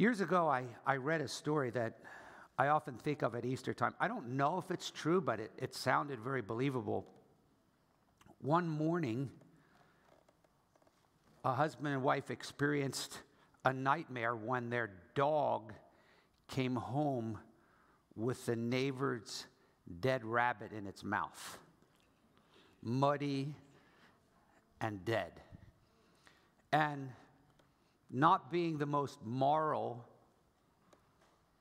Years ago, I, I read a story that I often think of at Easter time. I don't know if it's true, but it, it sounded very believable. One morning, a husband and wife experienced a nightmare when their dog came home with the neighbor's dead rabbit in its mouth, muddy and dead. And not being the most moral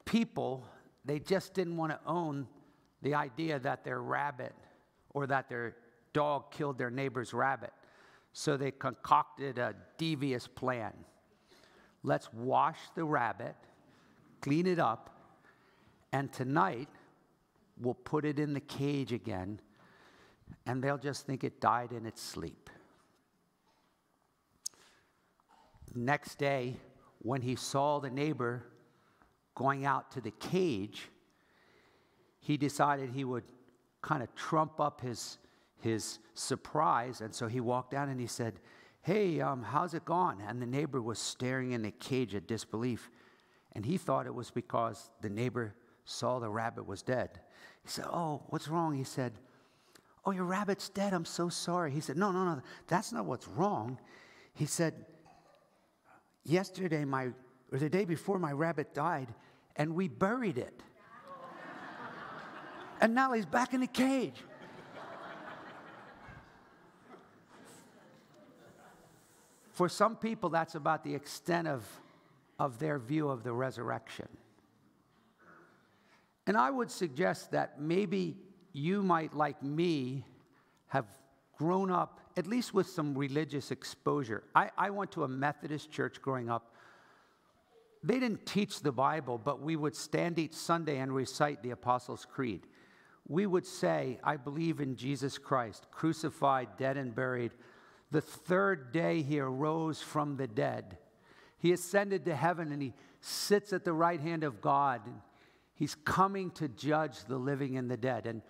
people, they just didn't want to own the idea that their rabbit or that their dog killed their neighbor's rabbit. So they concocted a devious plan. Let's wash the rabbit, clean it up, and tonight we'll put it in the cage again, and they'll just think it died in its sleep. Next day, when he saw the neighbor going out to the cage, he decided he would kind of trump up his, his surprise. And so he walked down and he said, Hey, um, how's it gone? And the neighbor was staring in the cage at disbelief. And he thought it was because the neighbor saw the rabbit was dead. He said, Oh, what's wrong? He said, Oh, your rabbit's dead. I'm so sorry. He said, No, no, no, that's not what's wrong. He said, Yesterday, my, or the day before, my rabbit died, and we buried it. and now he's back in the cage. For some people, that's about the extent of, of their view of the resurrection. And I would suggest that maybe you might, like me, have grown up at least with some religious exposure. I, I went to a Methodist church growing up. They didn't teach the Bible, but we would stand each Sunday and recite the Apostles' Creed. We would say, I believe in Jesus Christ, crucified, dead, and buried. The third day he arose from the dead. He ascended to heaven and he sits at the right hand of God. He's coming to judge the living and the dead. And,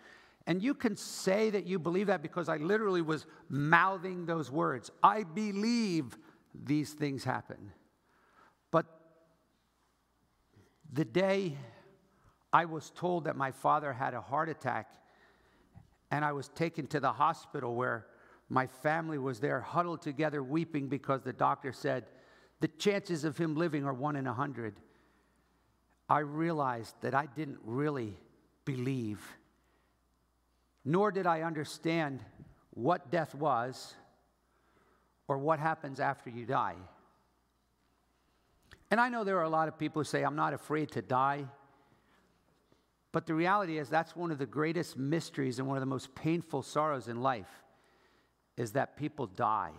and you can say that you believe that because I literally was mouthing those words. I believe these things happen. But the day I was told that my father had a heart attack and I was taken to the hospital where my family was there huddled together weeping because the doctor said the chances of him living are one in a hundred. I realized that I didn't really believe, nor did I understand what death was or what happens after you die. And I know there are a lot of people who say, I'm not afraid to die. But the reality is, that's one of the greatest mysteries and one of the most painful sorrows in life is that people die.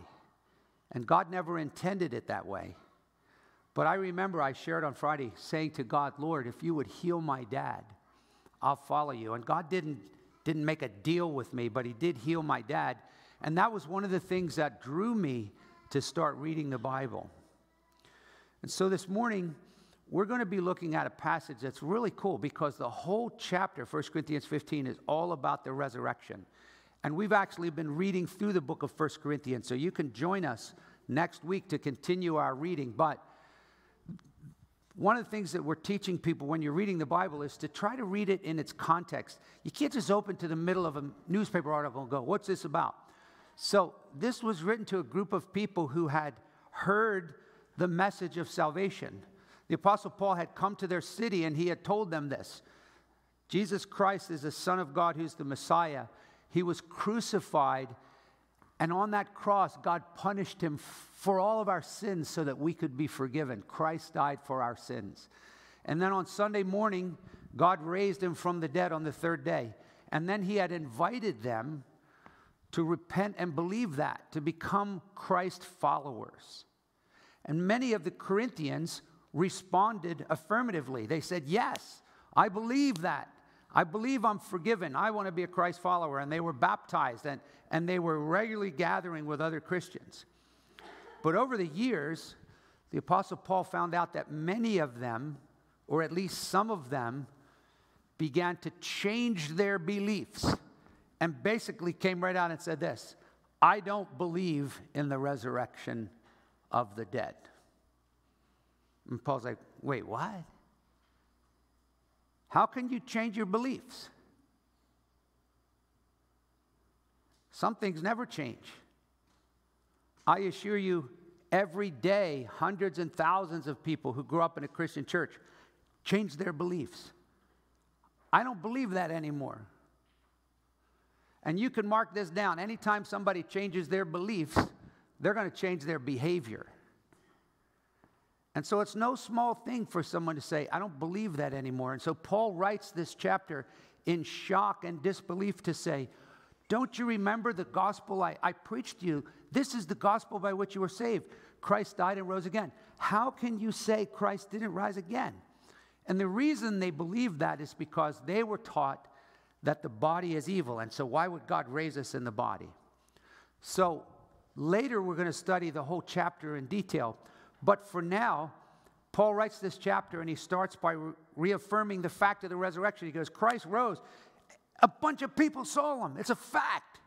And God never intended it that way. But I remember I shared on Friday saying to God, Lord, if you would heal my dad, I'll follow you. And God didn't, didn't make a deal with me, but He did heal my dad. And that was one of the things that drew me to start reading the Bible. And so this morning, we're going to be looking at a passage that's really cool because the whole chapter, 1 Corinthians 15, is all about the resurrection. And we've actually been reading through the book of 1 Corinthians, so you can join us next week to continue our reading. But one of the things that we're teaching people when you're reading the Bible is to try to read it in its context. You can't just open to the middle of a newspaper article and go, What's this about? So, this was written to a group of people who had heard the message of salvation. The Apostle Paul had come to their city and he had told them this Jesus Christ is the Son of God who's the Messiah. He was crucified and on that cross, God punished him for all of our sins so that we could be forgiven. Christ died for our sins. And then on Sunday morning, God raised him from the dead on the third day. And then he had invited them to repent and believe that, to become Christ followers. And many of the Corinthians responded affirmatively. They said, Yes, I believe that. I believe I'm forgiven. I want to be a Christ follower. And they were baptized and, and they were regularly gathering with other Christians. But over the years, the Apostle Paul found out that many of them, or at least some of them, began to change their beliefs and basically came right out and said this I don't believe in the resurrection of the dead. And Paul's like, wait, what? How can you change your beliefs? Some things never change. I assure you, every day, hundreds and thousands of people who grew up in a Christian church change their beliefs. I don't believe that anymore. And you can mark this down. Anytime somebody changes their beliefs, they're going to change their behavior. And so it's no small thing for someone to say, I don't believe that anymore. And so Paul writes this chapter in shock and disbelief to say, Don't you remember the gospel I, I preached to you? This is the gospel by which you were saved. Christ died and rose again. How can you say Christ didn't rise again? And the reason they believe that is because they were taught that the body is evil. And so, why would God raise us in the body? So, later we're going to study the whole chapter in detail. But for now, Paul writes this chapter and he starts by re- reaffirming the fact of the resurrection. He goes, Christ rose. A bunch of people saw him. It's a fact.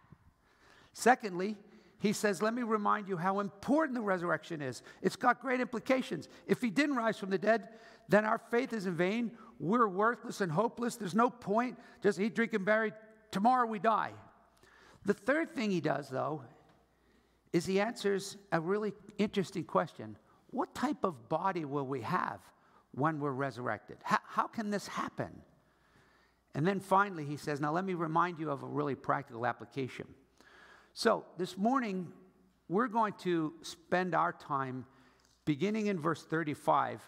Secondly, he says, Let me remind you how important the resurrection is. It's got great implications. If he didn't rise from the dead, then our faith is in vain. We're worthless and hopeless. There's no point. Just eat, drink, and bury. Tomorrow we die. The third thing he does, though, is he answers a really interesting question What type of body will we have when we're resurrected? How, how can this happen? And then finally, he says, Now let me remind you of a really practical application. So this morning, we're going to spend our time beginning in verse 35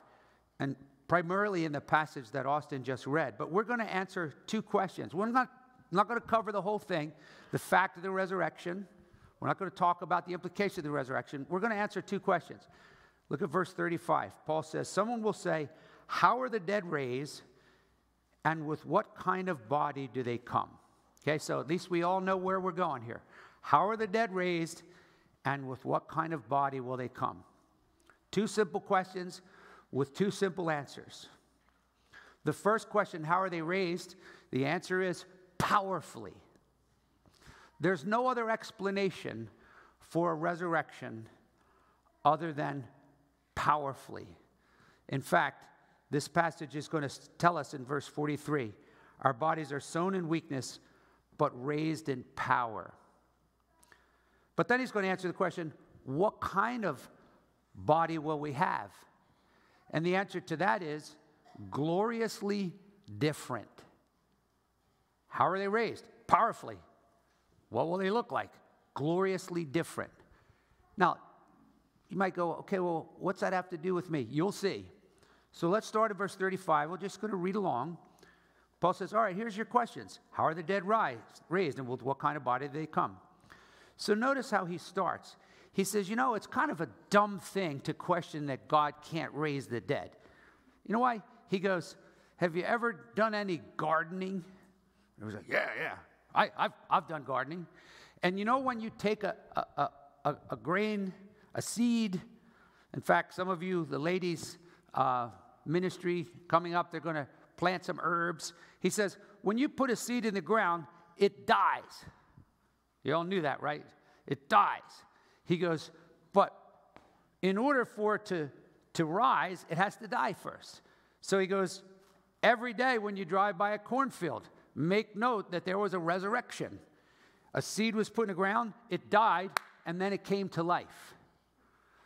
and primarily in the passage that Austin just read. But we're going to answer two questions. We're not, not going to cover the whole thing the fact of the resurrection. We're not going to talk about the implication of the resurrection. We're going to answer two questions. Look at verse 35. Paul says, Someone will say, How are the dead raised, and with what kind of body do they come? Okay, so at least we all know where we're going here. How are the dead raised, and with what kind of body will they come? Two simple questions with two simple answers. The first question, how are they raised? The answer is powerfully. There's no other explanation for a resurrection other than powerfully. In fact, this passage is going to tell us in verse 43 our bodies are sown in weakness, but raised in power. But then he's going to answer the question what kind of body will we have? And the answer to that is gloriously different. How are they raised? Powerfully. What will they look like? Gloriously different. Now, you might go, okay, well, what's that have to do with me? You'll see. So let's start at verse 35. We're just going to read along. Paul says, All right, here's your questions. How are the dead raised, and what kind of body do they come? So notice how he starts. He says, You know, it's kind of a dumb thing to question that God can't raise the dead. You know why? He goes, Have you ever done any gardening? He was like, Yeah, yeah. I, have I've done gardening. And you know, when you take a, a, a, a grain, a seed, in fact, some of you, the ladies' uh, ministry coming up, they're going to plant some herbs. He says, When you put a seed in the ground, it dies. You all knew that, right? It dies. He goes, but in order for it to, to rise, it has to die first. So he goes, every day when you drive by a cornfield, make note that there was a resurrection. A seed was put in the ground, it died, and then it came to life.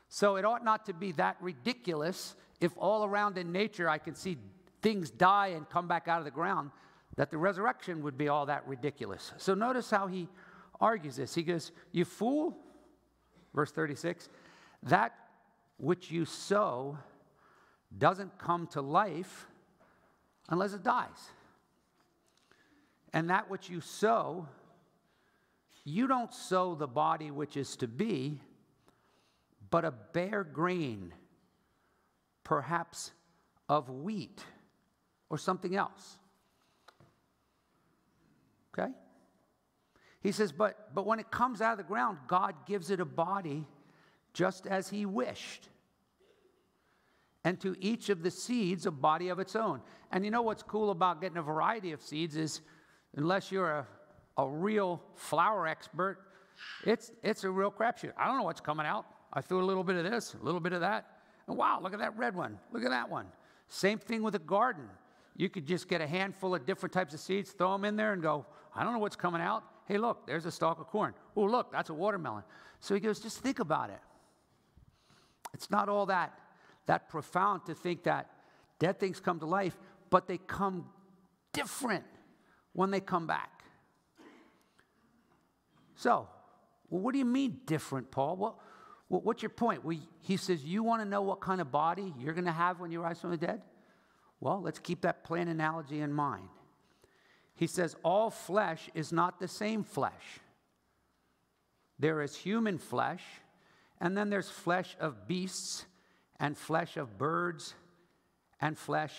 So it ought not to be that ridiculous if all around in nature I can see things die and come back out of the ground, that the resurrection would be all that ridiculous. So notice how he argues this. He goes, You fool, Verse 36 That which you sow doesn't come to life unless it dies. And that which you sow, you don't sow the body which is to be, but a bare grain, perhaps of wheat or something else. Okay? He says, but, but when it comes out of the ground, God gives it a body just as He wished. And to each of the seeds, a body of its own. And you know what's cool about getting a variety of seeds is, unless you're a, a real flower expert, it's, it's a real crapshoot. I don't know what's coming out. I threw a little bit of this, a little bit of that. And wow, look at that red one. Look at that one. Same thing with a garden. You could just get a handful of different types of seeds, throw them in there, and go, I don't know what's coming out. Hey, look, there's a stalk of corn. Oh, look, that's a watermelon. So he goes, just think about it. It's not all that, that profound to think that dead things come to life, but they come different when they come back. So, well, what do you mean different, Paul? Well, what's your point? Well, he says, You want to know what kind of body you're going to have when you rise from the dead? Well, let's keep that plain analogy in mind. He says, All flesh is not the same flesh. There is human flesh, and then there's flesh of beasts, and flesh of birds, and flesh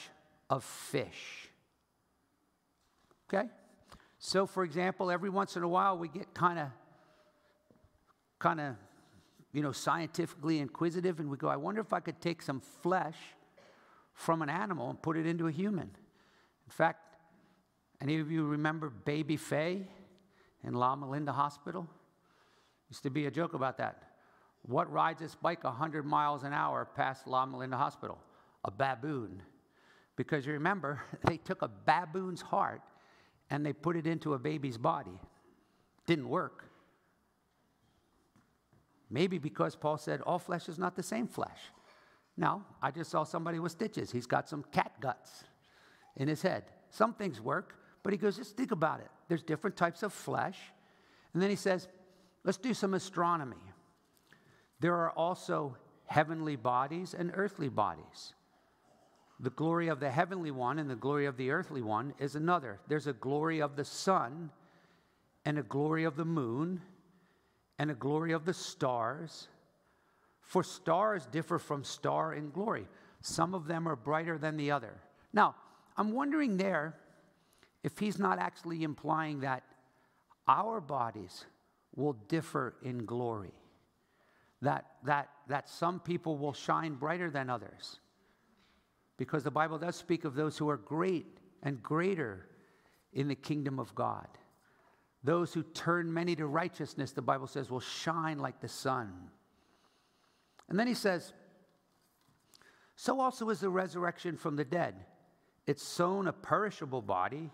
of fish. Okay? So, for example, every once in a while we get kind of, kind of, you know, scientifically inquisitive and we go, I wonder if I could take some flesh from an animal and put it into a human. In fact, any of you remember Baby Fae in Loma Linda Hospital? Used to be a joke about that. What rides its bike 100 miles an hour past Loma Linda Hospital? A baboon. Because you remember, they took a baboon's heart and they put it into a baby's body. Didn't work. Maybe because Paul said all flesh is not the same flesh. Now, I just saw somebody with stitches. He's got some cat guts in his head. Some things work, but he goes, just think about it. There's different types of flesh. And then he says, let's do some astronomy. There are also heavenly bodies and earthly bodies. The glory of the heavenly one and the glory of the earthly one is another. There's a glory of the sun and a glory of the moon and a glory of the stars. For stars differ from star in glory. Some of them are brighter than the other. Now, I'm wondering there if he's not actually implying that our bodies will differ in glory, that, that, that some people will shine brighter than others because the Bible does speak of those who are great and greater in the kingdom of God. Those who turn many to righteousness, the Bible says, will shine like the sun. And then he says, So also is the resurrection from the dead. It's sown a perishable body,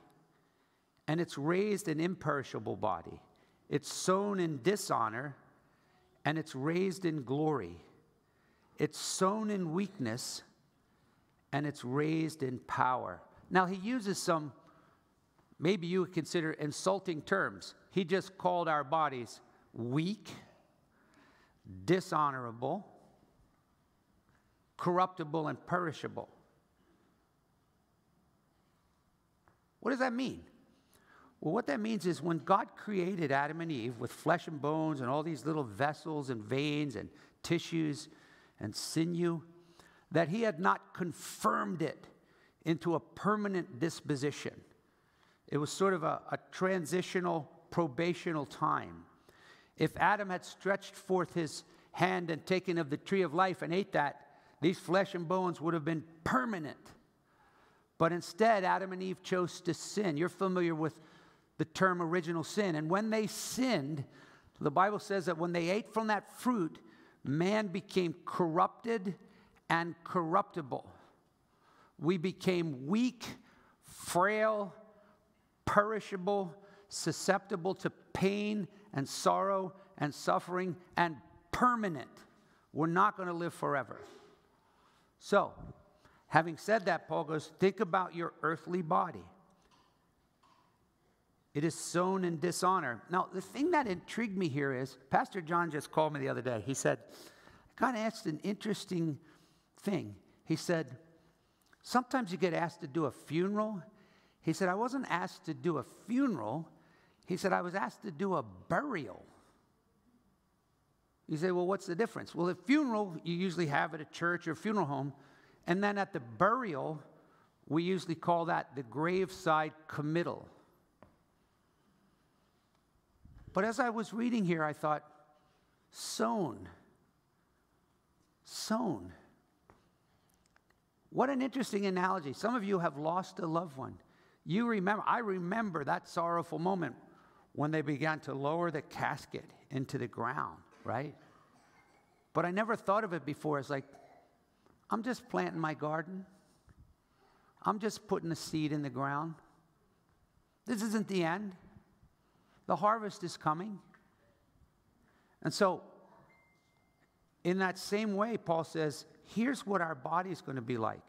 and it's raised an imperishable body. It's sown in dishonor, and it's raised in glory. It's sown in weakness, and it's raised in power. Now, he uses some, maybe you would consider insulting terms. He just called our bodies weak, dishonorable, corruptible, and perishable. What does that mean? Well, what that means is when God created Adam and Eve with flesh and bones and all these little vessels and veins and tissues and sinew, that he had not confirmed it into a permanent disposition. It was sort of a, a transitional, probational time. If Adam had stretched forth his hand and taken of the tree of life and ate that, these flesh and bones would have been permanent. But instead, Adam and Eve chose to sin. You're familiar with the term original sin. And when they sinned, the Bible says that when they ate from that fruit, man became corrupted and corruptible. We became weak, frail, perishable, susceptible to pain and sorrow and suffering, and permanent. We're not going to live forever. So, having said that, Paul goes, think about your earthly body. It is sown in dishonor. Now, the thing that intrigued me here is Pastor John just called me the other day. He said, I of asked an interesting thing. He said, Sometimes you get asked to do a funeral. He said, I wasn't asked to do a funeral. He said, I was asked to do a burial. You say, well, what's the difference? Well, a funeral you usually have at a church or funeral home, and then at the burial, we usually call that the graveside committal. But as I was reading here, I thought, sown. Sown. What an interesting analogy. Some of you have lost a loved one. You remember, I remember that sorrowful moment when they began to lower the casket into the ground, right? But I never thought of it before as like, I'm just planting my garden. I'm just putting a seed in the ground. This isn't the end. The harvest is coming. And so, in that same way, Paul says, here's what our body is going to be like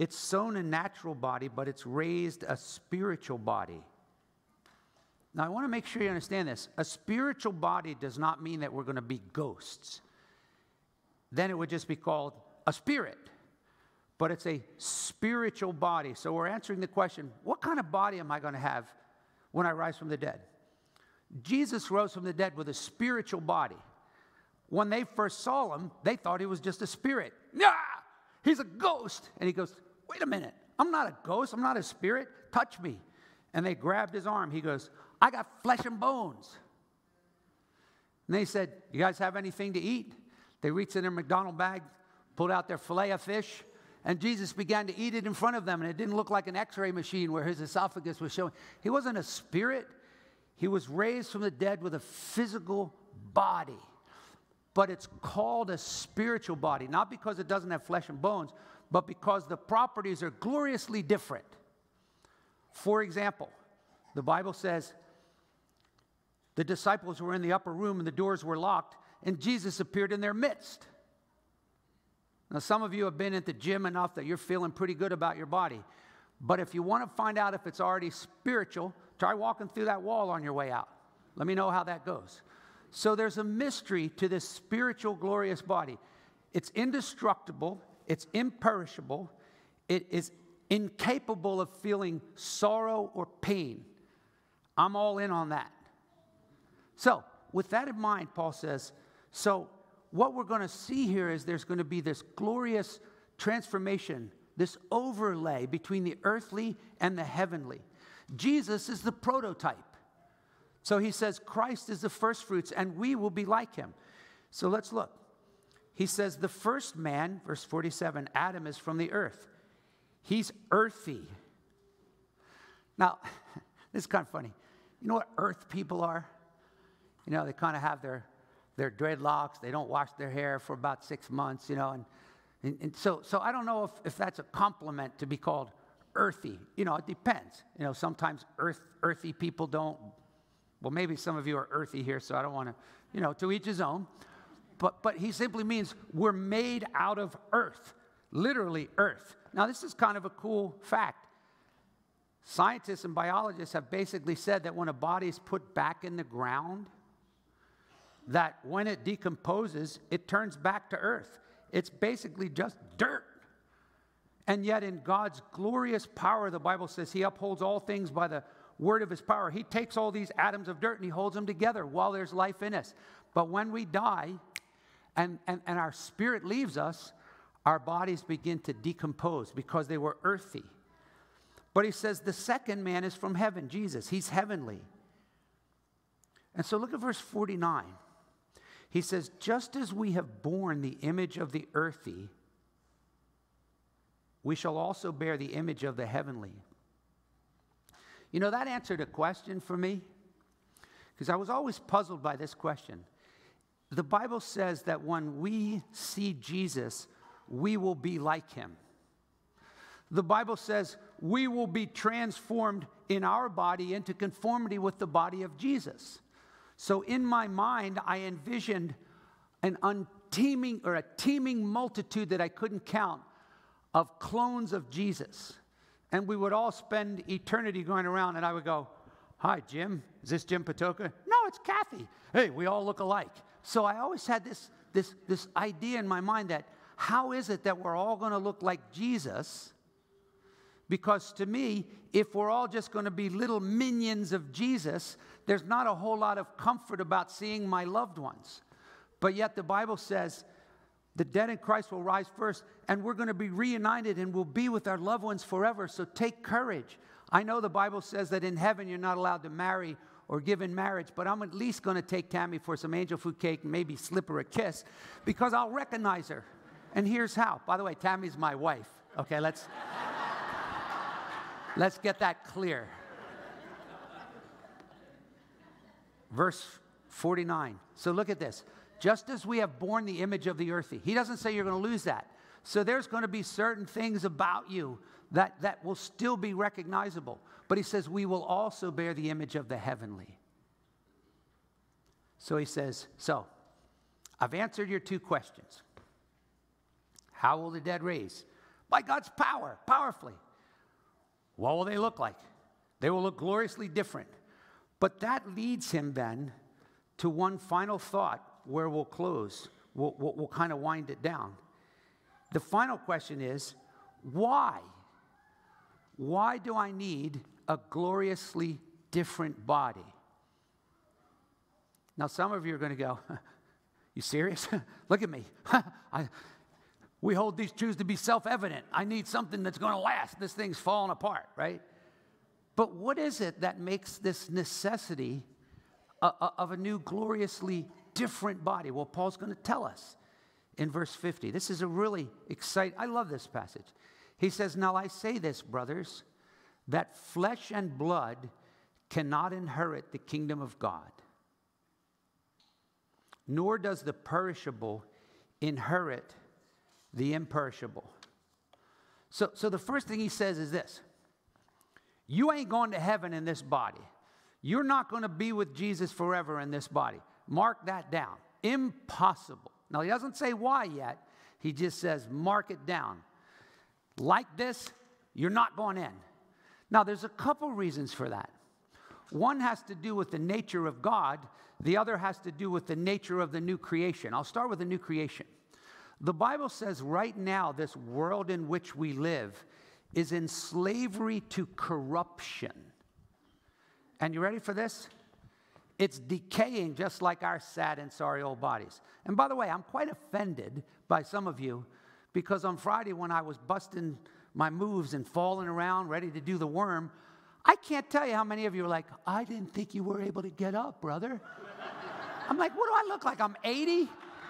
it's sown a natural body, but it's raised a spiritual body. Now, I want to make sure you understand this. A spiritual body does not mean that we're going to be ghosts. Then it would just be called a spirit. But it's a spiritual body. So we're answering the question what kind of body am I going to have when I rise from the dead? Jesus rose from the dead with a spiritual body. When they first saw him, they thought he was just a spirit. Yeah, he's a ghost. And he goes, Wait a minute, I'm not a ghost, I'm not a spirit. Touch me. And they grabbed his arm. He goes, I got flesh and bones. And they said, You guys have anything to eat? They reached in their McDonald bag, pulled out their filet of fish, and Jesus began to eat it in front of them. And it didn't look like an x ray machine where his esophagus was showing. He wasn't a spirit, he was raised from the dead with a physical body. But it's called a spiritual body, not because it doesn't have flesh and bones, but because the properties are gloriously different. For example, the Bible says the disciples were in the upper room and the doors were locked, and Jesus appeared in their midst. Now, some of you have been at the gym enough that you're feeling pretty good about your body. But if you want to find out if it's already spiritual, try walking through that wall on your way out. Let me know how that goes. So, there's a mystery to this spiritual, glorious body. It's indestructible, it's imperishable, it is incapable of feeling sorrow or pain. I'm all in on that. So, with that in mind, Paul says, so what we're going to see here is there's going to be this glorious transformation, this overlay between the earthly and the heavenly. Jesus is the prototype. So he says, Christ is the first fruits, and we will be like him. So let's look. He says, the first man, verse 47, Adam is from the earth. He's earthy. Now, this is kind of funny. You know what earth people are? You know, they kind of have their, their dreadlocks. They don't wash their hair for about six months, you know. And, and, and so, so I don't know if, if that's a compliment to be called earthy. You know, it depends. You know, sometimes earth, earthy people don't. Well, maybe some of you are earthy here, so I don't want to, you know, to each his own. But, but he simply means we're made out of earth, literally earth. Now, this is kind of a cool fact. Scientists and biologists have basically said that when a body is put back in the ground, that when it decomposes, it turns back to earth. It's basically just dirt. And yet, in God's glorious power, the Bible says He upholds all things by the word of His power. He takes all these atoms of dirt and He holds them together while there's life in us. But when we die and, and, and our spirit leaves us, our bodies begin to decompose because they were earthy. But he says the second man is from heaven, Jesus. He's heavenly. And so look at verse 49. He says, Just as we have borne the image of the earthy, we shall also bear the image of the heavenly. You know, that answered a question for me because I was always puzzled by this question. The Bible says that when we see Jesus, we will be like him. The Bible says we will be transformed in our body into conformity with the body of Jesus. So in my mind, I envisioned an unteeming or a teeming multitude that I couldn't count of clones of Jesus. And we would all spend eternity going around, and I would go, Hi, Jim. Is this Jim Patoka? No, it's Kathy. Hey, we all look alike. So I always had this, this, this idea in my mind that how is it that we're all going to look like Jesus? Because to me, if we're all just going to be little minions of Jesus, there's not a whole lot of comfort about seeing my loved ones. But yet the Bible says the dead in Christ will rise first, and we're going to be reunited and we'll be with our loved ones forever. So take courage. I know the Bible says that in heaven you're not allowed to marry or give in marriage, but I'm at least going to take Tammy for some angel food cake and maybe slip her a kiss because I'll recognize her. And here's how. By the way, Tammy's my wife. Okay, let's let's get that clear. Verse 49. So look at this. Just as we have borne the image of the earthy. He doesn't say you're going to lose that. So there's going to be certain things about you that, that will still be recognizable. But he says, we will also bear the image of the heavenly. So he says, So I've answered your two questions. How will the dead raise? By God's power, powerfully. What will they look like? They will look gloriously different. But that leads him then to one final thought where we'll close. We'll, we'll, we'll kind of wind it down. The final question is why? Why do I need a gloriously different body? Now, some of you are going to go, You serious? Look at me. I, we hold these truths to be self evident. I need something that's going to last. This thing's falling apart, right? But what is it that makes this necessity of a new gloriously different body? Well, Paul's going to tell us in verse 50. This is a really exciting, I love this passage. He says, Now I say this, brothers, that flesh and blood cannot inherit the kingdom of God nor does the perishable inherit the imperishable. So, so the first thing he says is this You ain't going to heaven in this body. You're not going to be with Jesus forever in this body. Mark that down. Impossible. Now, he doesn't say why yet, he just says, mark it down. Like this, you're not going in. Now, there's a couple reasons for that. One has to do with the nature of God, the other has to do with the nature of the new creation. I'll start with the new creation. The Bible says right now, this world in which we live is in slavery to corruption. And you ready for this? It's decaying just like our sad and sorry old bodies. And by the way, I'm quite offended by some of you because on Friday, when I was busting my moves and falling around, ready to do the worm, I can't tell you how many of you are like, I didn't think you were able to get up, brother. I'm like, what do I look like? I'm 80?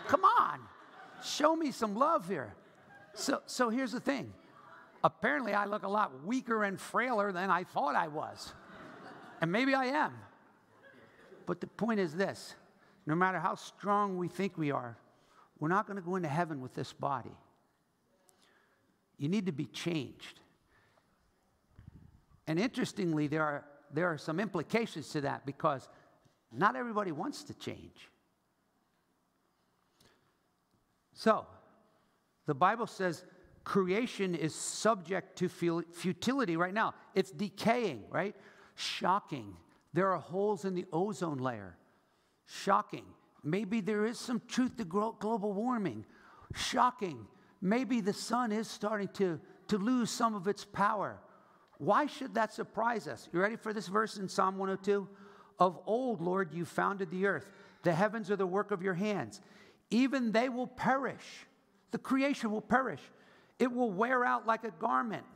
Come on. Show me some love here. So, so here's the thing. Apparently, I look a lot weaker and frailer than I thought I was. And maybe I am. But the point is this no matter how strong we think we are, we're not going to go into heaven with this body. You need to be changed. And interestingly, there are, there are some implications to that because not everybody wants to change. So, the Bible says creation is subject to futility right now. It's decaying, right? Shocking. There are holes in the ozone layer. Shocking. Maybe there is some truth to global warming. Shocking. Maybe the sun is starting to, to lose some of its power. Why should that surprise us? You ready for this verse in Psalm 102? Of old, Lord, you founded the earth. The heavens are the work of your hands. Even they will perish. The creation will perish. It will wear out like a garment,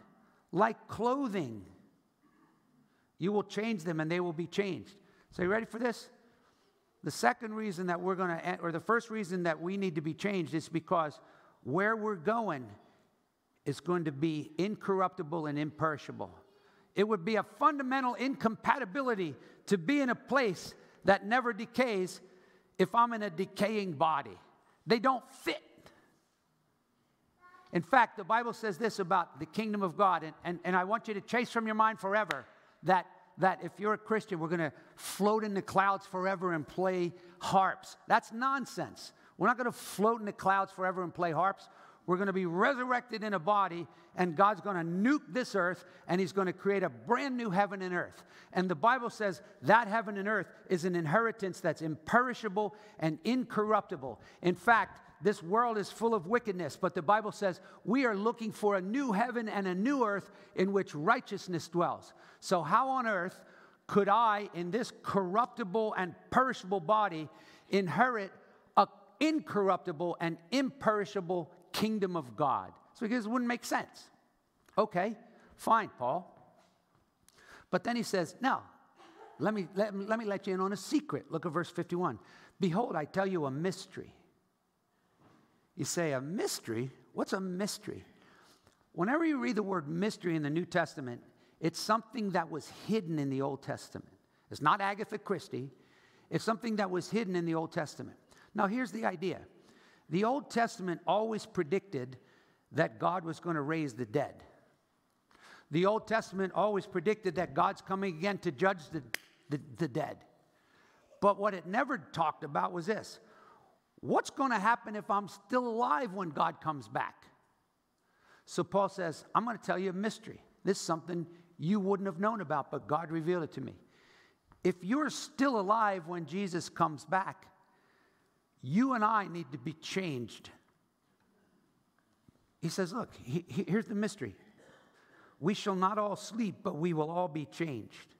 like clothing. You will change them and they will be changed. So, you ready for this? The second reason that we're going to, or the first reason that we need to be changed is because where we're going is going to be incorruptible and imperishable. It would be a fundamental incompatibility to be in a place that never decays if I'm in a decaying body. They don't fit. In fact, the Bible says this about the kingdom of God, and, and, and I want you to chase from your mind forever that, that if you're a Christian, we're going to float in the clouds forever and play harps. That's nonsense. We're not going to float in the clouds forever and play harps. We're going to be resurrected in a body, and God's going to nuke this earth, and He's going to create a brand new heaven and earth. And the Bible says that heaven and earth is an inheritance that's imperishable and incorruptible. In fact, this world is full of wickedness, but the Bible says we are looking for a new heaven and a new earth in which righteousness dwells. So, how on earth could I, in this corruptible and perishable body, inherit incorruptible and imperishable kingdom of God. So because it wouldn't make sense. Okay, fine, Paul. But then he says, now, let me, let, let me let you in on a secret. Look at verse 51. Behold, I tell you a mystery. You say, a mystery? What's a mystery? Whenever you read the word mystery in the New Testament, it's something that was hidden in the Old Testament. It's not Agatha Christie, it's something that was hidden in the Old Testament. Now, here's the idea the Old Testament always predicted that God was going to raise the dead. The Old Testament always predicted that God's coming again to judge the, the, the dead. But what it never talked about was this what's going to happen if I'm still alive when God comes back? So Paul says, I'm going to tell you a mystery. This is something you wouldn't have known about, but God revealed it to me. If you're still alive when Jesus comes back, you and I need to be changed. He says, Look, he, he, here's the mystery. We shall not all sleep, but we will all be changed.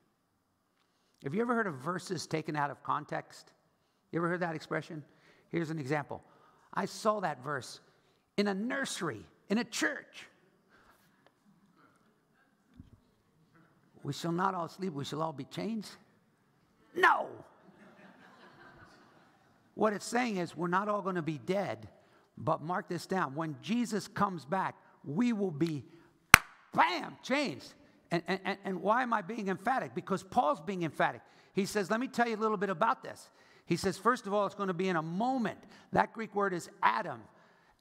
Have you ever heard of verses taken out of context? You ever heard that expression? Here's an example. I saw that verse in a nursery, in a church. We shall not all sleep, we shall all be changed. No. What it's saying is we're not all going to be dead, but mark this down. When Jesus comes back, we will be, bam, changed. And, and, and why am I being emphatic? Because Paul's being emphatic. He says, let me tell you a little bit about this. He says, first of all, it's going to be in a moment. That Greek word is atom.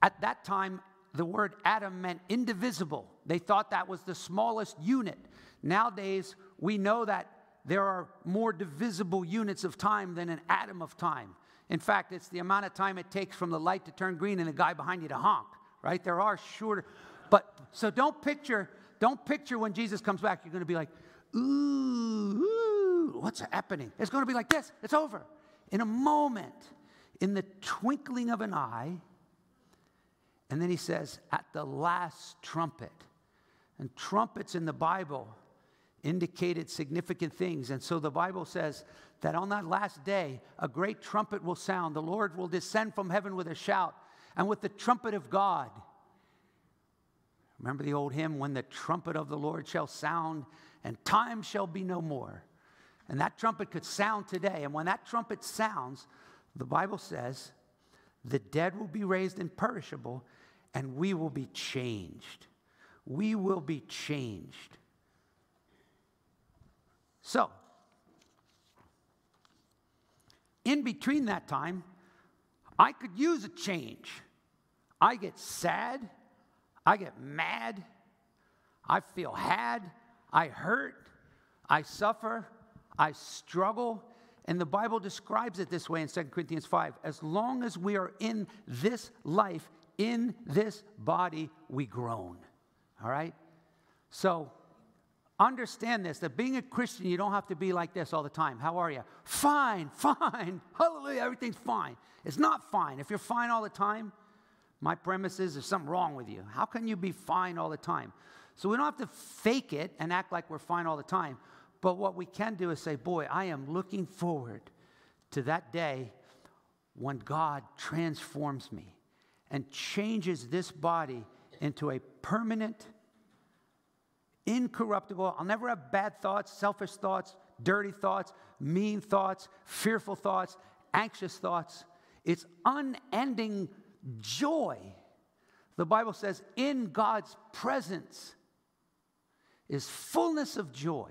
At that time, the word atom meant indivisible. They thought that was the smallest unit. Nowadays, we know that there are more divisible units of time than an atom of time. In fact, it's the amount of time it takes from the light to turn green and the guy behind you to honk, right? There are shorter, but so don't picture, don't picture when Jesus comes back, you're going to be like, ooh, ooh, what's happening? It's going to be like this. It's over. In a moment, in the twinkling of an eye, and then he says, at the last trumpet. And trumpets in the Bible indicated significant things. And so the Bible says that on that last day, a great trumpet will sound. The Lord will descend from heaven with a shout and with the trumpet of God. Remember the old hymn, When the trumpet of the Lord shall sound and time shall be no more. And that trumpet could sound today. And when that trumpet sounds, the Bible says, the dead will be raised imperishable and we will be changed. We will be changed. So, in between that time, I could use a change. I get sad, I get mad, I feel had, I hurt, I suffer, I struggle. And the Bible describes it this way in 2 Corinthians 5 as long as we are in this life, in this body, we groan. All right? So, Understand this that being a Christian, you don't have to be like this all the time. How are you? Fine, fine. Hallelujah, everything's fine. It's not fine. If you're fine all the time, my premise is there's something wrong with you. How can you be fine all the time? So we don't have to fake it and act like we're fine all the time. But what we can do is say, boy, I am looking forward to that day when God transforms me and changes this body into a permanent incorruptible. I'll never have bad thoughts, selfish thoughts, dirty thoughts, mean thoughts, fearful thoughts, anxious thoughts. It's unending joy. The Bible says, in God's presence is fullness of joy.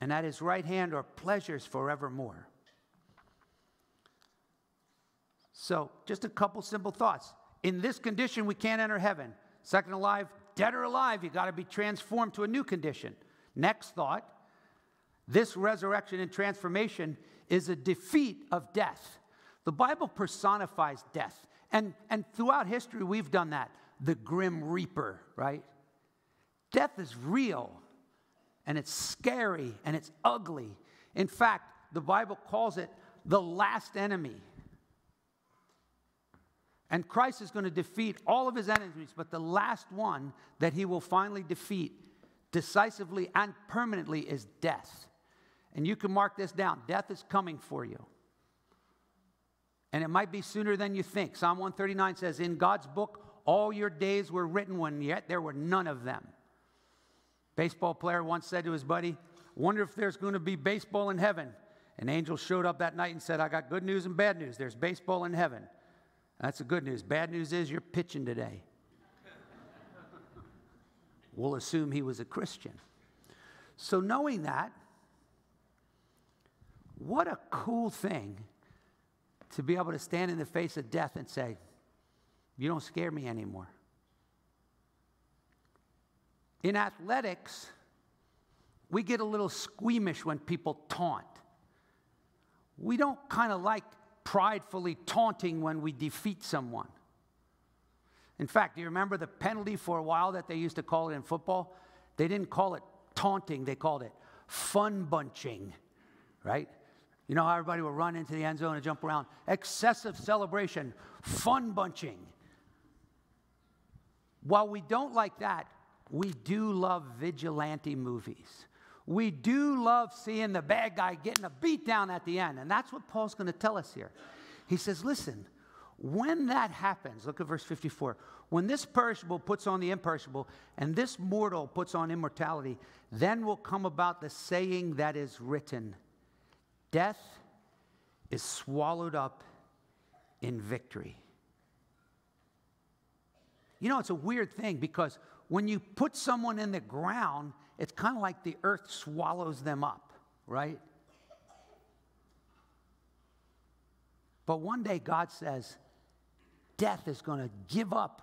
And at his right hand are pleasures forevermore. So, just a couple simple thoughts. In this condition, we can't enter heaven. Second alive, dead or alive, you've got to be transformed to a new condition. Next thought this resurrection and transformation is a defeat of death. The Bible personifies death. And, and throughout history, we've done that. The grim reaper, right? Death is real and it's scary and it's ugly. In fact, the Bible calls it the last enemy. And Christ is going to defeat all of his enemies, but the last one that he will finally defeat decisively and permanently is death. And you can mark this down death is coming for you. And it might be sooner than you think. Psalm 139 says, In God's book, all your days were written when yet there were none of them. Baseball player once said to his buddy, Wonder if there's going to be baseball in heaven. An angel showed up that night and said, I got good news and bad news. There's baseball in heaven. That's the good news. Bad news is you're pitching today. we'll assume he was a Christian. So, knowing that, what a cool thing to be able to stand in the face of death and say, You don't scare me anymore. In athletics, we get a little squeamish when people taunt. We don't kind of like pridefully taunting when we defeat someone. In fact, do you remember the penalty for a while that they used to call it in football? They didn't call it taunting, they called it fun bunching, right? You know how everybody will run into the end zone and jump around? Excessive celebration, fun bunching. While we don't like that, we do love vigilante movies. We do love seeing the bad guy getting a beat down at the end. And that's what Paul's going to tell us here. He says, listen, when that happens, look at verse 54. When this perishable puts on the imperishable, and this mortal puts on immortality, then will come about the saying that is written Death is swallowed up in victory. You know, it's a weird thing because when you put someone in the ground, it's kind of like the earth swallows them up, right? But one day God says, death is going to give up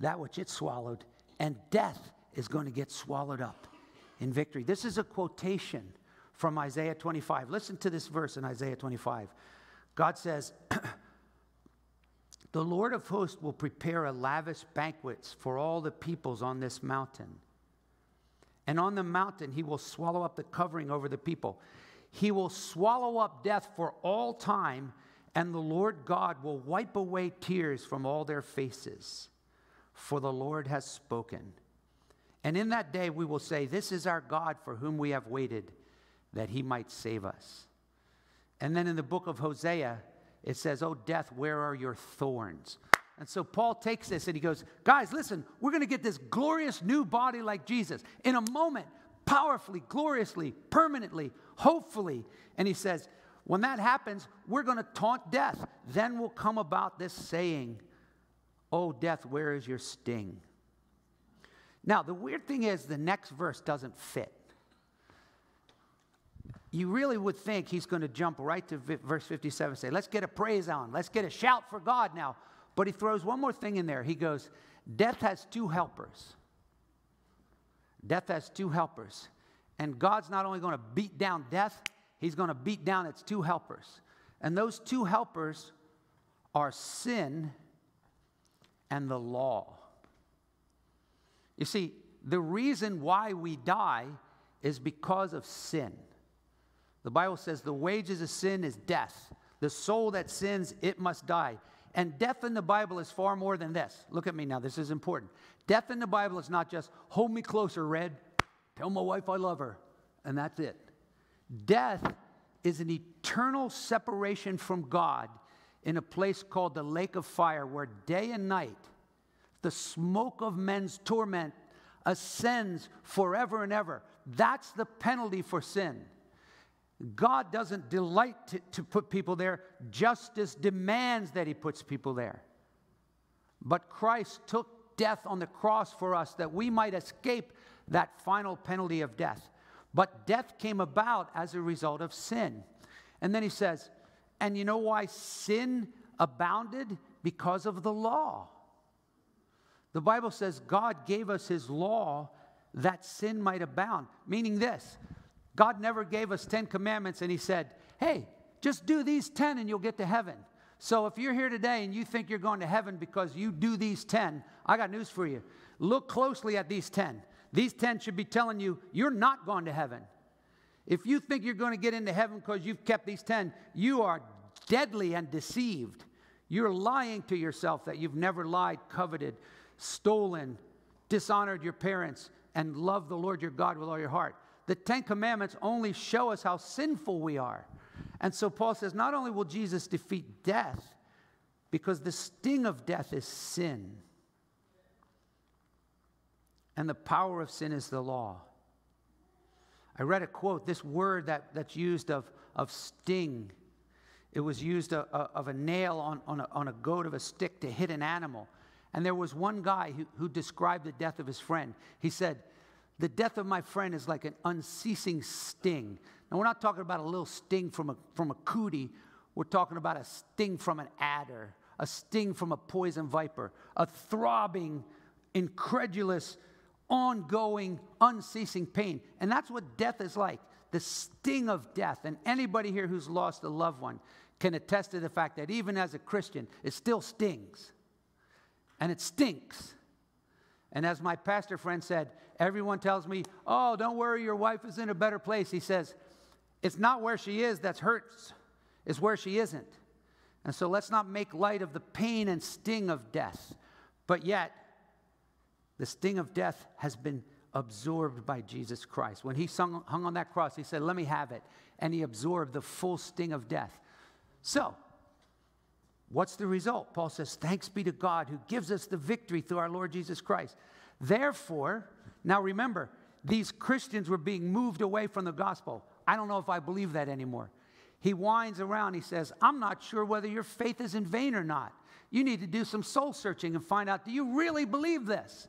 that which it swallowed, and death is going to get swallowed up in victory. This is a quotation from Isaiah 25. Listen to this verse in Isaiah 25. God says, The Lord of hosts will prepare a lavish banquet for all the peoples on this mountain. And on the mountain, he will swallow up the covering over the people. He will swallow up death for all time, and the Lord God will wipe away tears from all their faces. For the Lord has spoken. And in that day, we will say, This is our God for whom we have waited that he might save us. And then in the book of Hosea, it says, Oh, death, where are your thorns? And so Paul takes this and he goes, Guys, listen, we're going to get this glorious new body like Jesus in a moment, powerfully, gloriously, permanently, hopefully. And he says, When that happens, we're going to taunt death. Then will come about this saying, Oh, death, where is your sting? Now, the weird thing is, the next verse doesn't fit you really would think he's going to jump right to verse 57 and say, Let's get a praise on. Let's get a shout for God now. But he throws one more thing in there. He goes, Death has two helpers. Death has two helpers. And God's not only going to beat down death, he's going to beat down its two helpers. And those two helpers are sin and the law. You see, the reason why we die is because of sin. The Bible says the wages of sin is death. The soul that sins, it must die. And death in the Bible is far more than this. Look at me now, this is important. Death in the Bible is not just hold me closer, Red, tell my wife I love her, and that's it. Death is an eternal separation from God in a place called the lake of fire, where day and night the smoke of men's torment ascends forever and ever. That's the penalty for sin. God doesn't delight to, to, put people there, justice demands that He puts people there. But Christ took death on the cross for us that we might escape that final penalty of death. But death came about as a result of sin. And then He says, and you know why sin abounded? Because of the law. The Bible says God gave us His law that sin might abound, meaning this God never gave us 10 commandments and He said, hey, just do these 10 and you'll get to heaven. So if you're here today and you think you're going to heaven because you do these 10, I got news for you. Look closely at these 10. These 10 should be telling you you're not going to heaven. If you think you're going to get into heaven because you've kept these 10, you are deadly and deceived. You're lying to yourself that you've never lied, coveted, stolen, dishonored your parents, and loved the Lord your God with all your heart the Ten Commandments only show us how sinful we are. And so Paul says not only will Jesus defeat death, because the sting of death is sin, and the power of sin is the law. I read a quote, this word that, that's used of, of sting. It was used a, a, of a nail on, on a, on a goat of a stick to hit an animal. And there was one guy who, who described the death of his friend. He said, the death of my friend is like an unceasing sting. Now, we're not talking about a little sting from a, from a cootie. We're talking about a sting from an adder, a sting from a poison viper, a throbbing, incredulous, ongoing, unceasing pain. And that's what death is like the sting of death. And anybody here who's lost a loved one can attest to the fact that even as a Christian, it still stings. And it stinks. And as my pastor friend said, everyone tells me, Oh, don't worry, your wife is in a better place. He says, It's not where she is that hurts, it's where she isn't. And so let's not make light of the pain and sting of death. But yet, the sting of death has been absorbed by Jesus Christ. When he hung on that cross, he said, Let me have it. And he absorbed the full sting of death. So, what's the result? Paul says, Thanks be to God who gives us the victory through our Lord Jesus Christ. Therefore, now remember, these Christians were being moved away from the gospel. I don't know if I believe that anymore. He winds around, he says, I'm not sure whether your faith is in vain or not. You need to do some soul searching and find out do you really believe this?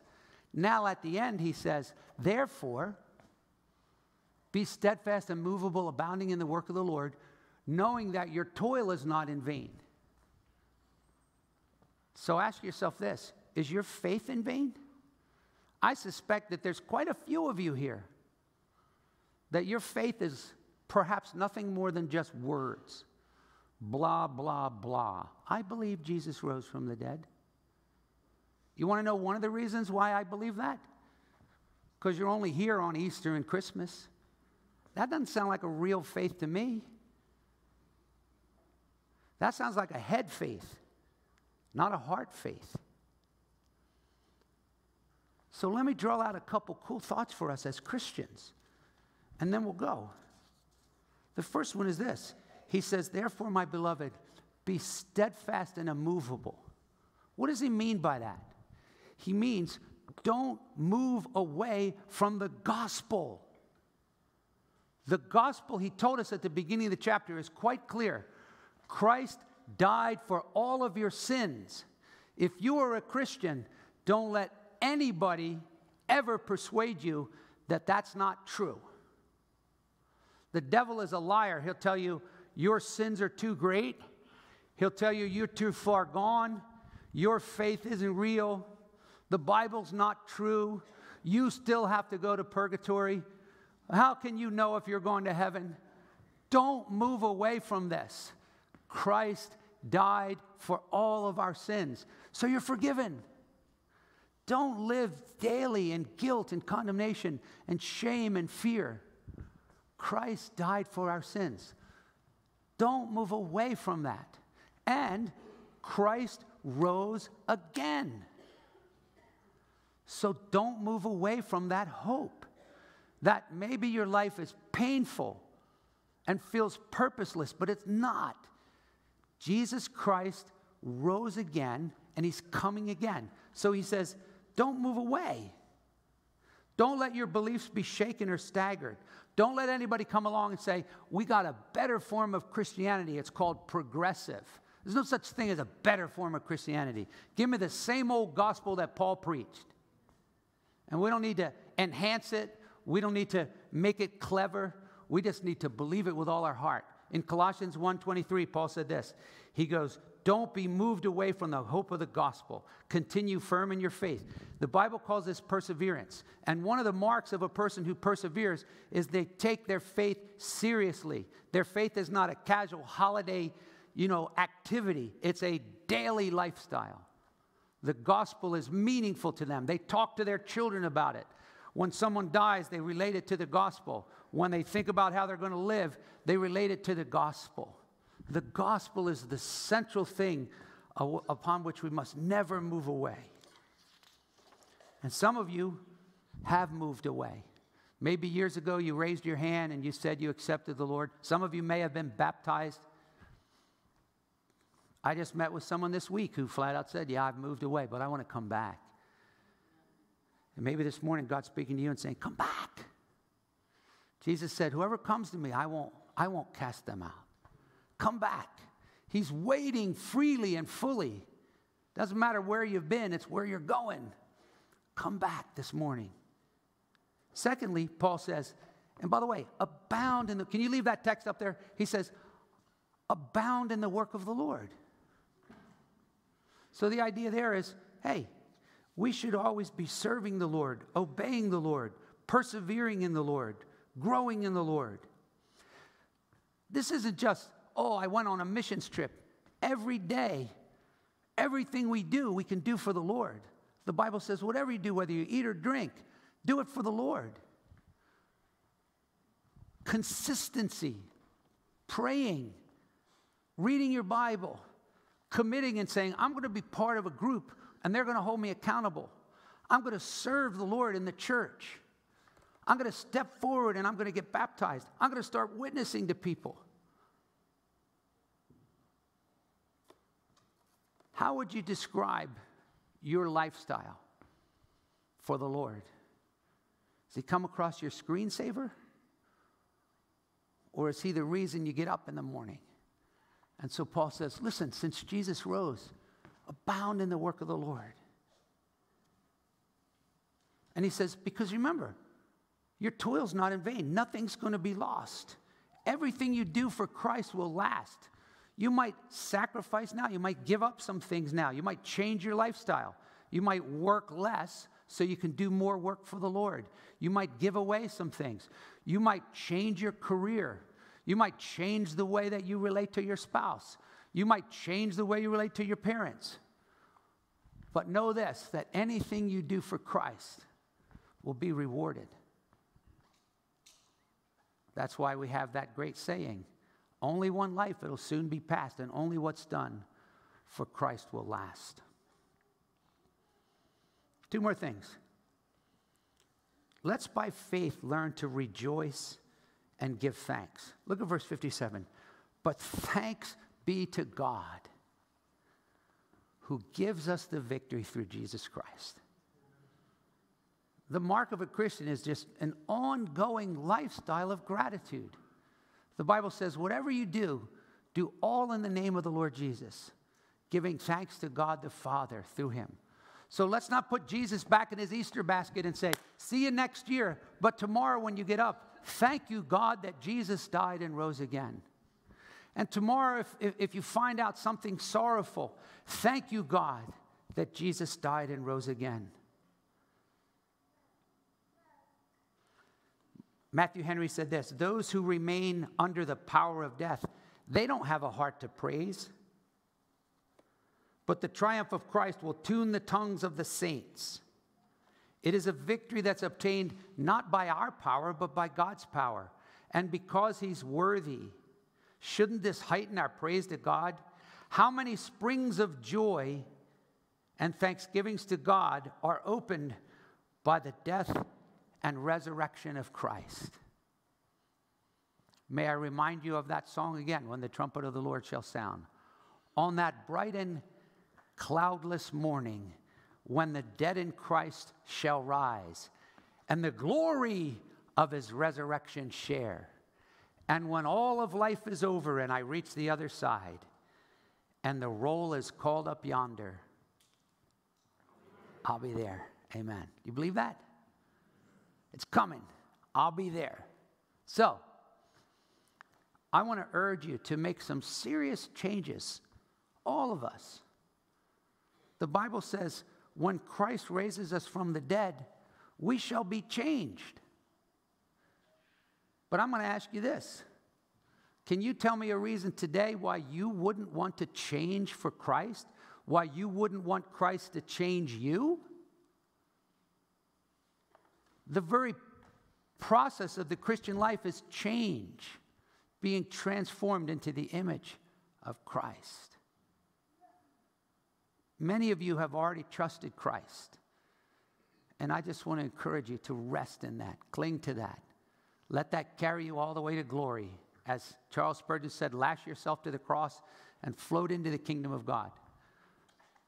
Now, at the end, he says, Therefore, be steadfast and movable, abounding in the work of the Lord, knowing that your toil is not in vain. So ask yourself this is your faith in vain? I suspect that there's quite a few of you here that your faith is perhaps nothing more than just words. Blah, blah, blah. I believe Jesus rose from the dead. You want to know one of the reasons why I believe that? Because you're only here on Easter and Christmas. That doesn't sound like a real faith to me. That sounds like a head faith, not a heart faith. So let me draw out a couple cool thoughts for us as Christians, and then we'll go. The first one is this He says, Therefore, my beloved, be steadfast and immovable. What does he mean by that? He means don't move away from the gospel. The gospel, he told us at the beginning of the chapter, is quite clear. Christ died for all of your sins. If you are a Christian, don't let anybody ever persuade you that that's not true. The devil is a liar. He'll tell you your sins are too great. He'll tell you you're too far gone. Your faith isn't real. The Bible's not true. You still have to go to purgatory. How can you know if you're going to heaven? Don't move away from this. Christ died for all of our sins. So you're forgiven. Don't live daily in guilt and condemnation and shame and fear. Christ died for our sins. Don't move away from that. And Christ rose again. So don't move away from that hope that maybe your life is painful and feels purposeless, but it's not. Jesus Christ rose again and he's coming again. So he says, don't move away. Don't let your beliefs be shaken or staggered. Don't let anybody come along and say, We got a better form of Christianity. It's called progressive. There's no such thing as a better form of Christianity. Give me the same old gospel that Paul preached. And we don't need to enhance it, we don't need to make it clever. We just need to believe it with all our heart. In Colossians 1:23, Paul said this. He goes, "Don't be moved away from the hope of the gospel. Continue firm in your faith." The Bible calls this perseverance. And one of the marks of a person who perseveres is they take their faith seriously. Their faith is not a casual holiday, you know, activity. It's a daily lifestyle. The gospel is meaningful to them. They talk to their children about it. When someone dies, they relate it to the gospel. When they think about how they're going to live, they relate it to the gospel. The gospel is the central thing upon which we must never move away. And some of you have moved away. Maybe years ago you raised your hand and you said you accepted the Lord. Some of you may have been baptized. I just met with someone this week who flat out said, Yeah, I've moved away, but I want to come back. And maybe this morning God's speaking to you and saying, Come back. Jesus said, Whoever comes to me, I won't, I won't cast them out. Come back. He's waiting freely and fully. Doesn't matter where you've been, it's where you're going. Come back this morning. Secondly, Paul says, and by the way, abound in the, can you leave that text up there? He says, abound in the work of the Lord. So the idea there is hey, we should always be serving the Lord, obeying the Lord, persevering in the Lord, growing in the Lord. This isn't just, oh, I went on a missions trip. Every day, everything we do, we can do for the Lord. The Bible says, whatever you do, whether you eat or drink, do it for the Lord. Consistency, praying, reading your Bible, committing and saying, I'm going to be part of a group and they're going to hold me accountable. I'm going to serve the Lord in the church. I'm going to step forward and I'm going to get baptized. I'm going to start witnessing to people. How would you describe your lifestyle for the Lord? Does he come across your screensaver? Or is he the reason you get up in the morning? And so Paul says, listen, since Jesus rose, abound in the work of the Lord. And he says, because remember, your toil's not in vain. Nothing's going to be lost. Everything you do for Christ will last. You might sacrifice now. You might give up some things now. You might change your lifestyle. You might work less so you can do more work for the Lord. You might give away some things. You might change your career. You might change the way that you relate to your spouse. You might change the way you relate to your parents. But know this that anything you do for Christ will be rewarded. That's why we have that great saying only one life, it'll soon be past, and only what's done for Christ will last. Two more things. Let's by faith learn to rejoice and give thanks. Look at verse 57. But thanks be to God who gives us the victory through Jesus Christ. The mark of a Christian is just an ongoing lifestyle of gratitude. The Bible says, whatever you do, do all in the name of the Lord Jesus, giving thanks to God the Father through him. So let's not put Jesus back in his Easter basket and say, see you next year, but tomorrow when you get up, thank you, God, that Jesus died and rose again. And tomorrow, if, if, you find out something sorrowful, thank you, God, that Jesus died and rose again. Matthew Henry said this Those who remain under the power of death, they don't have a heart to praise. But the triumph of Christ will tune the tongues of the saints. It is a victory that's obtained not by our power, but by God's power. And because He's worthy, Shouldn't this heighten our praise to God? How many springs of joy and thanksgivings to God are opened by the death and resurrection of Christ? May I remind you of that song again when the trumpet of the Lord shall sound. On that bright and cloudless morning, when the dead in Christ shall rise and the glory of his resurrection share. And when all of life is over and I reach the other side and the roll is called up yonder, I'll be there. Amen. You believe that? It's coming. I'll be there. So, I want to urge you to make some serious changes, all of us. The Bible says, when Christ raises us from the dead, we shall be changed. But I'm going to ask you this Can you tell me a reason today why you wouldn't want to change for Christ? Why you wouldn't want Christ to change you? The very process of the Christian life is change, being transformed into the image of Christ. Many of you have already trusted Christ. And I just want to encourage you to rest in that, cling to that. Let that carry you all the way to glory. As Charles Spurgeon said, lash yourself to the cross and float into the kingdom of God.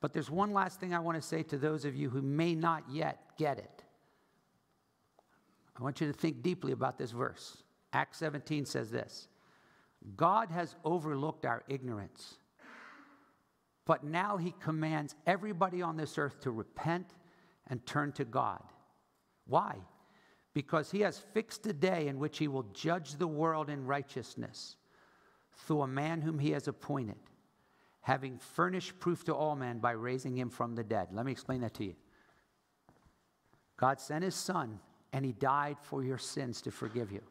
But there's one last thing I want to say to those of you who may not yet get it. I want you to think deeply about this verse. Acts 17 says this God has overlooked our ignorance, but now he commands everybody on this earth to repent and turn to God. Why? Because he has fixed a day in which he will judge the world in righteousness through a man whom he has appointed. having furnished proof to all men by raising him from the dead. Let me explain that to you. God sent his son, and he died for your sins to forgive you.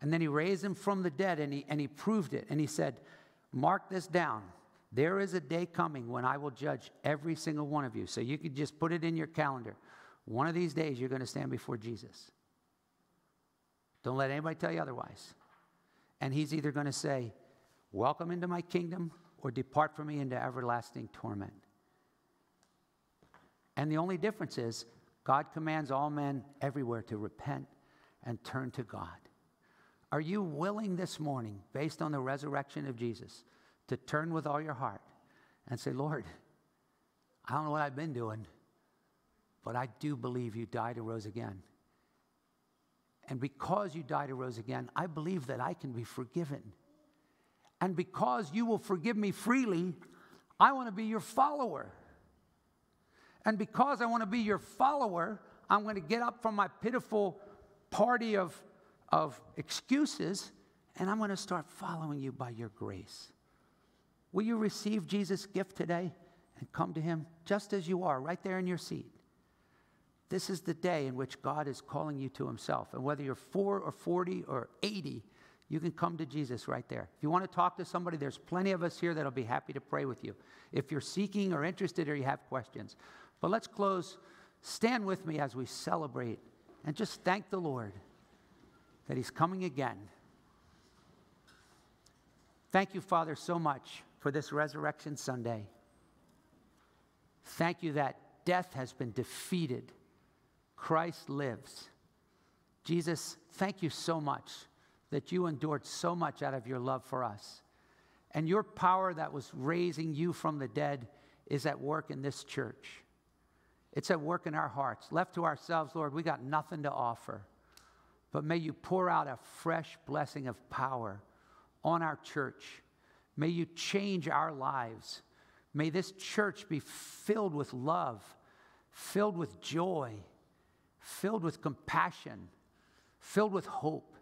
And then he raised him from the dead, and he, and he proved it. And he said, Mark this down. There is a day coming when I will judge every single one of you. So you could just put it in your calendar. One of these days, you're going to stand before Jesus. Don't let anybody tell you otherwise. And he's either going to say, Welcome into my kingdom, or depart from me into everlasting torment. And the only difference is, God commands all men everywhere to repent and turn to God. Are you willing this morning, based on the resurrection of Jesus, to turn with all your heart and say, Lord, I don't know what I've been doing, but I do believe you died and rose again. And because you died and rose again, I believe that I can be forgiven. And because you will forgive me freely, I want to be your follower. And because I want to be your follower, I'm going to get up from my pitiful party of, of excuses and I'm going to start following you by your grace. Will you receive Jesus' gift today and come to him just as you are, right there in your seat? This is the day in which God is calling you to himself. And whether you're four or 40 or 80, you can come to Jesus right there. If you want to talk to somebody, there's plenty of us here that'll be happy to pray with you. If you're seeking or interested or you have questions. But let's close. Stand with me as we celebrate and just thank the Lord that He's coming again. Thank you, Father, so much for this Resurrection Sunday. Thank you that death has been defeated Christ lives. Jesus, thank you so much that you endured so much out of your love for us. And your power that was raising you from the dead is at work in this church. It's at work in our hearts. Left to ourselves, Lord, we got nothing to offer. But may you pour out a fresh blessing of power on our church. May you change our lives. May this church be filled with love, filled with joy filled with compassion, filled with hope.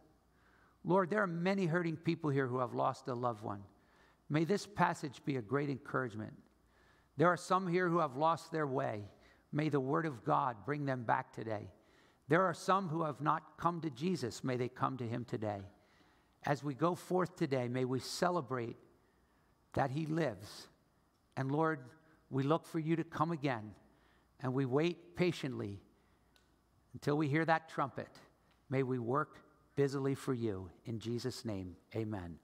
Lord, there are many hurting people here who have lost a loved one. May this passage be a great encouragement. There are some here who have lost their way. May the word of God bring them back today. There are some who have not come to Jesus. May they come to him today. As we go forth today, may we celebrate that he lives. And Lord, we look for you to come again and we wait patiently until we hear that trumpet, may we work busily for you. In Jesus' name, amen.